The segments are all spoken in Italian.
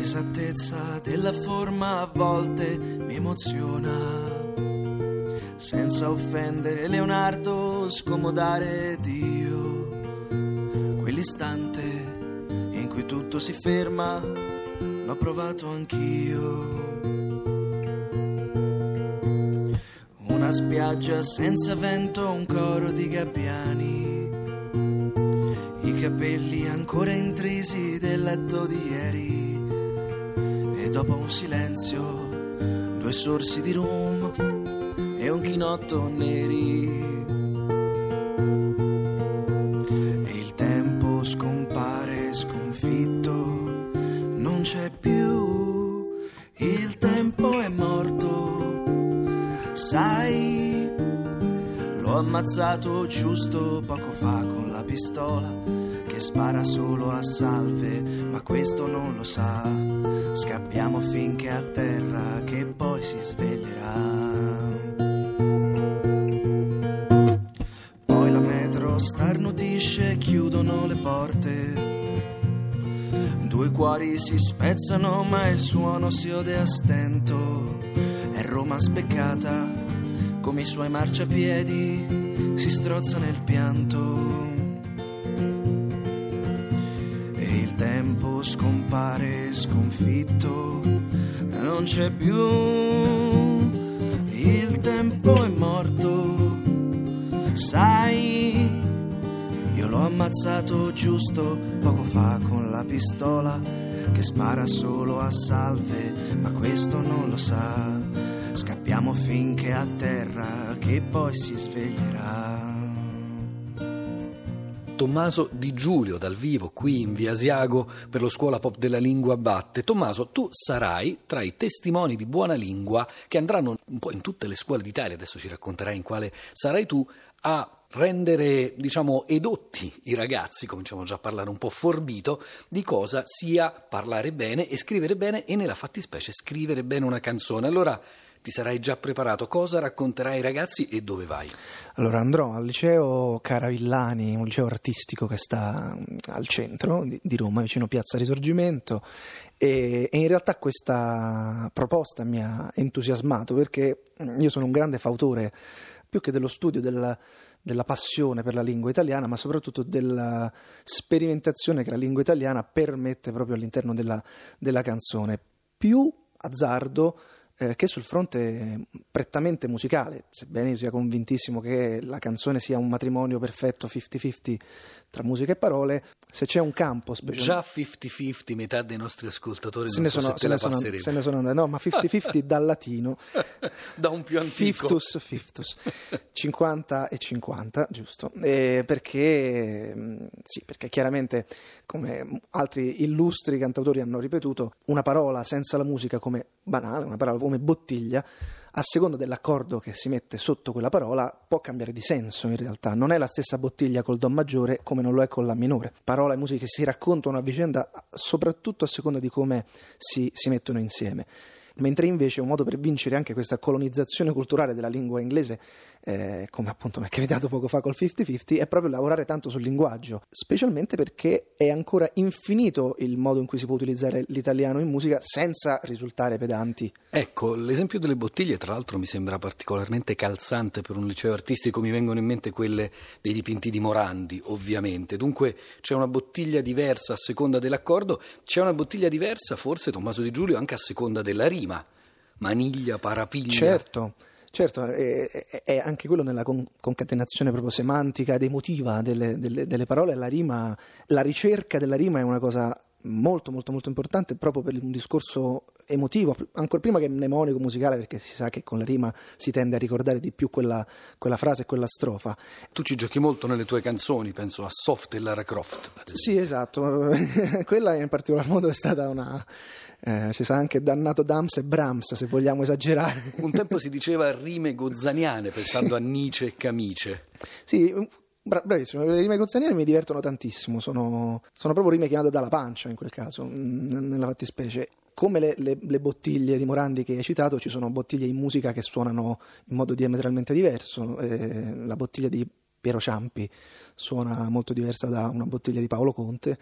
L'esattezza della forma a volte mi emoziona. Senza offendere Leonardo, scomodare Dio. Quell'istante in cui tutto si ferma, l'ho provato anch'io. Una spiaggia senza vento, un coro di gabbiani. I capelli ancora intrisi del letto di ieri. E dopo un silenzio, due sorsi di rum e un chinotto neri. E il tempo scompare sconfitto, non c'è più. Il tempo è morto, sai. L'ho ammazzato giusto poco fa con la pistola spara solo a salve, ma questo non lo sa. Scappiamo finché a terra che poi si sveglierà. Poi la metro starnutisce, chiudono le porte. Due cuori si spezzano, ma il suono si ode a stento. È Roma speccata, come i suoi marciapiedi, si strozza nel pianto. Scompare sconfitto, non c'è più. Il tempo è morto, sai. Io l'ho ammazzato giusto poco fa con la pistola che spara solo a salve, ma questo non lo sa. Scappiamo finché a terra che poi si sveglierà. Tommaso Di Giulio dal vivo qui in Via Asiago per lo Scuola Pop della Lingua Batte. Tommaso, tu sarai tra i testimoni di buona lingua che andranno un po' in tutte le scuole d'Italia, adesso ci racconterai in quale sarai tu, a rendere, diciamo, edotti i ragazzi, cominciamo già a parlare un po' forbito, di cosa sia parlare bene e scrivere bene e nella fattispecie scrivere bene una canzone. Allora ti sarai già preparato, cosa racconterai ai ragazzi e dove vai? Allora andrò al liceo Caravillani, un liceo artistico che sta mm, al centro di, Roma, vicino Piazza Risorgimento e, e in realtà questa proposta mi ha entusiasmato perché io sono un grande fautore più che dello studio della, della passione per la lingua italiana, ma soprattutto della sperimentazione che la lingua italiana permette proprio all'interno della, della canzone. Più azzardo eh, che sul fronte prettamente musicale, sebbene io sia convintissimo che la canzone sia un matrimonio perfetto 50-50 tra musica e parole, se c'è un campo Già 50-50, metà dei nostri ascoltatori se ne so sono, se se te ne sono, se ne sono andati, no, ma 50-50 dal latino, da un più antico. Fiftus, fiftus, 50 e 50, giusto? Eh, perché, mh, sì, perché chiaramente, come altri illustri cantautori hanno ripetuto, una parola senza la musica come banale, una parola come bottiglia, a seconda dell'accordo che si mette sotto quella parola, può cambiare di senso in realtà. Non è la stessa bottiglia col Do maggiore come non lo è con La minore. Parola e musica si raccontano a vicenda, soprattutto a seconda di come si, si mettono insieme mentre invece un modo per vincere anche questa colonizzazione culturale della lingua inglese, eh, come appunto mi è capitato poco fa col 50-50, è proprio lavorare tanto sul linguaggio, specialmente perché è ancora infinito il modo in cui si può utilizzare l'italiano in musica senza risultare pedanti. Ecco, l'esempio delle bottiglie, tra l'altro, mi sembra particolarmente calzante per un liceo artistico. Mi vengono in mente quelle dei dipinti di Morandi, ovviamente. Dunque c'è una bottiglia diversa a seconda dell'accordo, c'è una bottiglia diversa, forse Tommaso Di Giulio, anche a seconda della rima. Maniglia, parapiglia. Certo. Certo, è, anche quello nella con- concatenazione proprio semantica ed emotiva delle, delle- delle parole, la rima, la ricerca della rima è una cosa molto molto molto importante proprio per un discorso emotivo, ancora prima che mnemonico musicale, perché si sa che con la rima si tende a ricordare di più quella, quella frase e quella strofa. Tu ci giochi molto nelle tue canzoni, penso a Soft e Lara Croft. Sì, esatto, quella in particolar modo è stata una... eh, ci sa anche dannato Dams e Brahms, se vogliamo esagerare. Un tempo si diceva rime gozzaniane, pensando a Nietzsche e Camice. Sì, bra- bravissimo. Le rime gozzaniane mi divertono tantissimo. Sono, sono proprio rime chiamate dalla pancia in quel caso, n- nella fattispecie. Come le, le- le bottiglie di Morandi che hai citato, ci sono bottiglie in musica che suonano in modo diametralmente diverso. Eh, la bottiglia di Piero Ciampi suona molto diversa da una bottiglia di Paolo Conte,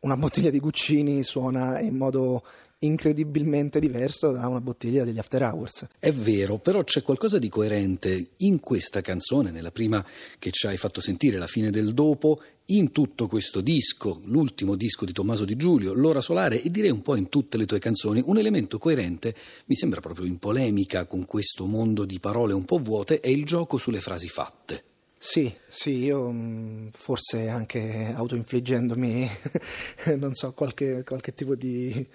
una bottiglia di Guccini suona in modo incredibilmente diverso da una bottiglia degli After Hours. È vero, però c'è qualcosa di coerente in questa canzone, nella prima che ci hai fatto sentire, La fine del dopo, in tutto questo disco, l'ultimo disco di Tommaso Di Giulio, L'ora solare e direi un po' in tutte le tue canzoni, un elemento coerente, mi sembra proprio in polemica con questo mondo di parole un po' vuote, è il gioco sulle frasi fatte. Sì, sì, io mm, forse anche autoinfliggendomi, non so, qualche, qualche tipo di,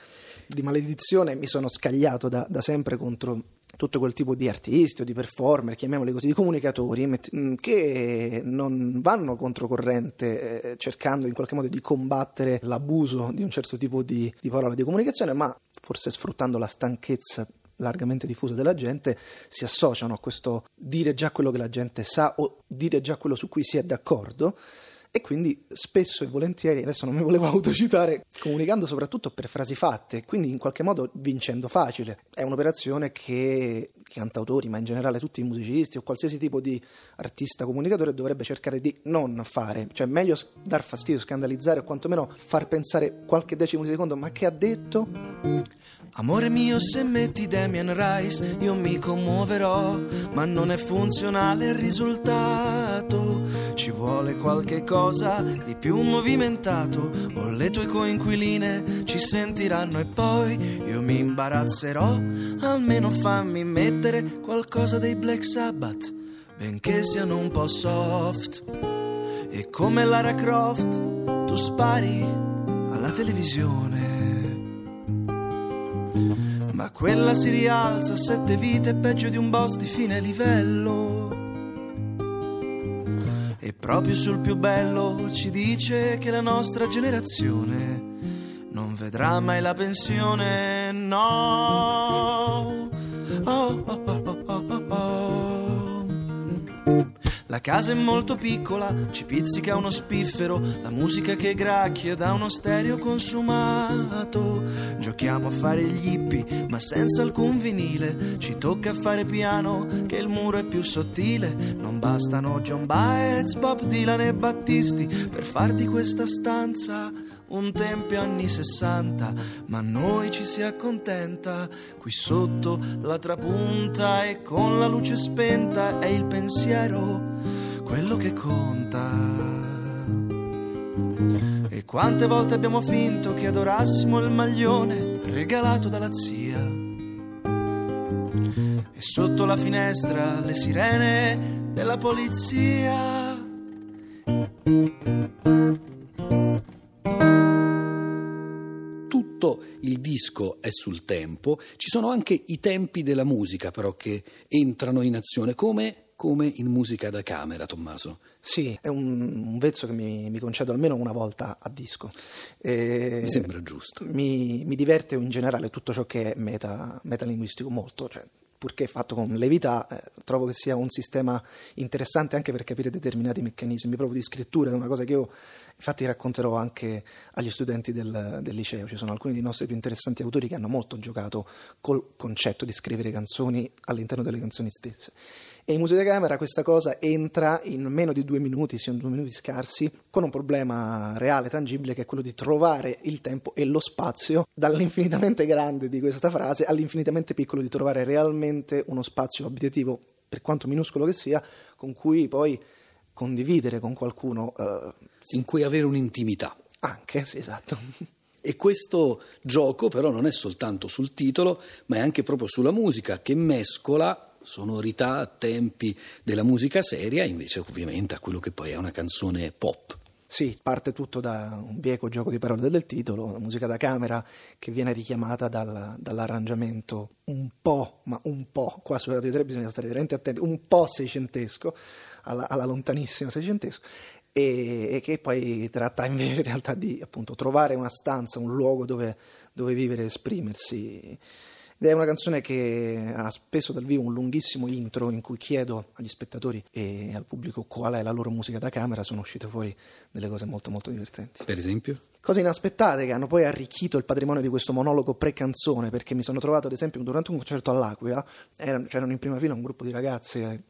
di, maledizione, mi sono scagliato da, da, sempre contro tutto quel tipo di artisti o di performer, chiamiamoli così, di comunicatori mm, che non vanno controcorrente eh, cercando in qualche modo di combattere l'abuso di un certo tipo di, di parola di comunicazione, ma forse sfruttando la stanchezza largamente diffusa della gente si associano a questo dire già quello che la gente sa o dire già quello su cui si è d'accordo e quindi spesso e volentieri, adesso non mi volevo autocitare, comunicando soprattutto per frasi fatte, quindi in qualche modo vincendo facile. È un'operazione che cantautori, ma in generale tutti i musicisti o qualsiasi tipo di artista comunicatore dovrebbe cercare di non fare. Cioè meglio dar fastidio, scandalizzare o quantomeno far pensare qualche decimo di secondo, ma che ha detto? Amore mio, se metti Damian Rice, io mi commuoverò, ma non è funzionale il risultato. Ci vuole qualche cosa qualcosa di più movimentato. O le tue coinquiline ci sentiranno e poi io mi imbarazzerò. Almeno fammi mettere qualcosa dei Black Sabbath benché siano un po' soft. E come Lara Croft tu spari alla televisione. Ma quella si rialza sette vite peggio di un boss di fine livello proprio sul più bello ci dice che la nostra generazione non vedrà mai la pensione, no. Oh, oh, oh, la casa è molto piccola, ci pizzica uno spiffero, la musica che gracchia da uno stereo consumato. Giochiamo a fare gli hippie, ma senza alcun vinile. Ci tocca fare piano, che il muro è più sottile. Non bastano John Baez, Bob Dylan e Battisti per far di questa stanza un tempio anni 60, ma noi ci si accontenta qui sotto la trapunta e con la luce spenta è il pensiero quello che conta. E quante volte abbiamo finto che adorassimo il maglione regalato dalla zia. E sotto la finestra le sirene della polizia. Il disco è sul tempo, ci sono anche i tempi della musica però che entrano in azione come come in musica da camera, Tommaso. Sì, è un, un vezzo che mi, mi, concedo almeno una volta a disco. E mi sembra giusto. Mi, mi, diverte in generale tutto ciò che è meta, metalinguistico molto, cioè purché fatto con levità, eh, trovo che sia un sistema interessante anche per capire determinati meccanismi proprio di scrittura, è una cosa che io infatti racconterò anche agli studenti del, del, liceo. Ci sono alcuni dei nostri più interessanti autori che hanno molto giocato col concetto di scrivere canzoni all'interno delle canzoni stesse. E in musica camera questa cosa entra in meno di due minuti, siano due minuti scarsi, con un problema reale, tangibile, che è quello di trovare il tempo e lo spazio dall'infinitamente grande di questa frase all'infinitamente piccolo di trovare realmente uno spazio abitativo, per quanto minuscolo che sia, con cui poi condividere con qualcuno. Eh, in cui avere un'intimità. Anche, sì, esatto. E questo gioco però non è soltanto sul titolo, ma è anche proprio sulla musica che mescola sonorità, tempi della musica seria, invece ovviamente a quello che poi è una canzone pop. Sì, parte tutto da un bieco gioco di parole del titolo, la musica da camera che viene richiamata dal, dall'arrangiamento un po', ma un po', qua su Radio 3 bisogna stare veramente attenti, un po' seicentesco, alla, alla lontanissima seicentesco, e, e, che poi tratta invece in realtà di appunto trovare una stanza, un luogo dove, dove vivere e esprimersi ed è una canzone che ha spesso dal vivo un lunghissimo intro in cui chiedo agli spettatori e al pubblico qual è la loro musica da camera, sono uscite fuori delle cose molto molto divertenti. Per esempio? Cose inaspettate che hanno poi arricchito il patrimonio di questo monologo pre-canzone, perché mi sono trovato ad esempio durante un concerto all'Aquila, erano, c'erano in prima fila un gruppo di ragazze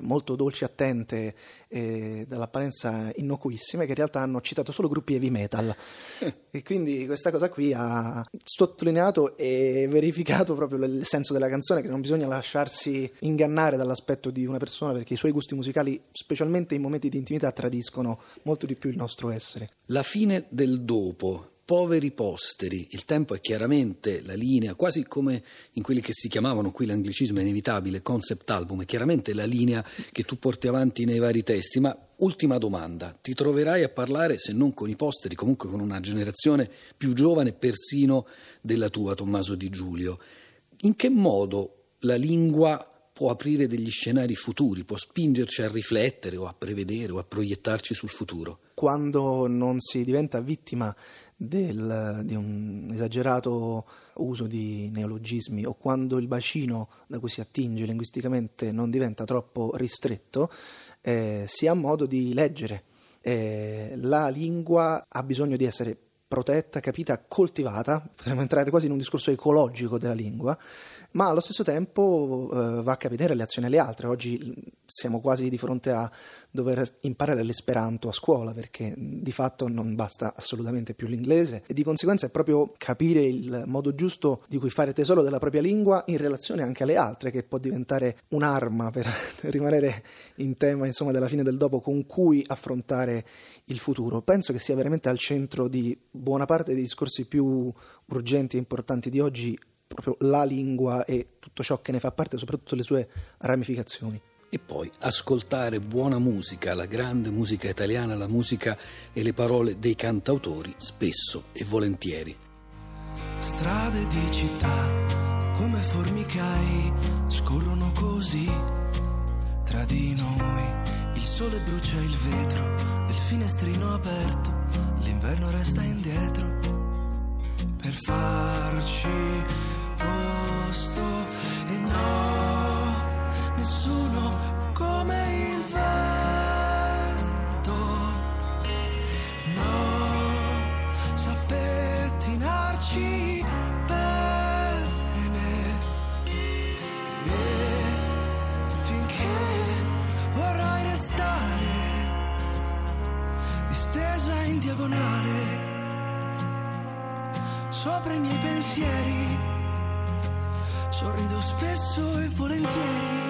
molto dolci, attente, eh, dall'apparenza innocuissime, che in realtà hanno citato solo gruppi heavy metal. e quindi questa cosa qui ha sottolineato e verificato proprio il senso della canzone, che non bisogna lasciarsi ingannare dall'aspetto di una persona, perché i suoi gusti musicali, specialmente in momenti di intimità, tradiscono molto di più il nostro essere. La fine del dopo poveri posteri. Il tempo è chiaramente la linea, quasi come in quelli che si chiamavano, qui l'anglicismo inevitabile, concept album, è chiaramente la linea che tu porti avanti nei vari testi. Ma ultima domanda, ti troverai a parlare, se non con i posteri, comunque con una generazione più giovane, persino della tua, Tommaso Di Giulio. In che modo la lingua può aprire degli scenari futuri, può spingerci a riflettere o a prevedere o a proiettarci sul futuro? Quando non si diventa vittima del, di un esagerato uso di neologismi o quando il bacino da cui si attinge linguisticamente non diventa troppo ristretto, eh, si ha modo di leggere. Eh, la lingua ha bisogno di essere protetta, capita, coltivata, potremmo entrare quasi in un discorso ecologico della lingua, ma allo stesso tempo eh, va a capire le azioni alle altre. Oggi siamo quasi di fronte a dover imparare l'esperanto a scuola perché di fatto non basta assolutamente più l'inglese e di conseguenza è proprio capire il modo giusto di cui fare tesoro della propria lingua in relazione anche alle altre che può diventare un'arma per rimanere in tema insomma, della fine del dopo con cui affrontare il futuro. Penso che sia veramente al centro di buona parte dei discorsi più urgenti e importanti di oggi proprio la lingua e tutto ciò che ne fa parte, soprattutto le sue ramificazioni. E poi ascoltare buona musica, la grande musica italiana, la musica e le parole dei cantautori, spesso e volentieri. Strade di città come formicai scorrono così tra di noi. Il sole brucia il vetro del finestrino aperto, l'inverno resta indietro per farci posto e no, nessuno come il vento, no, sa pettinarci bene e finché vorrai restare distesa in diagonale sopra i miei pensieri sorrido spesso e volentieri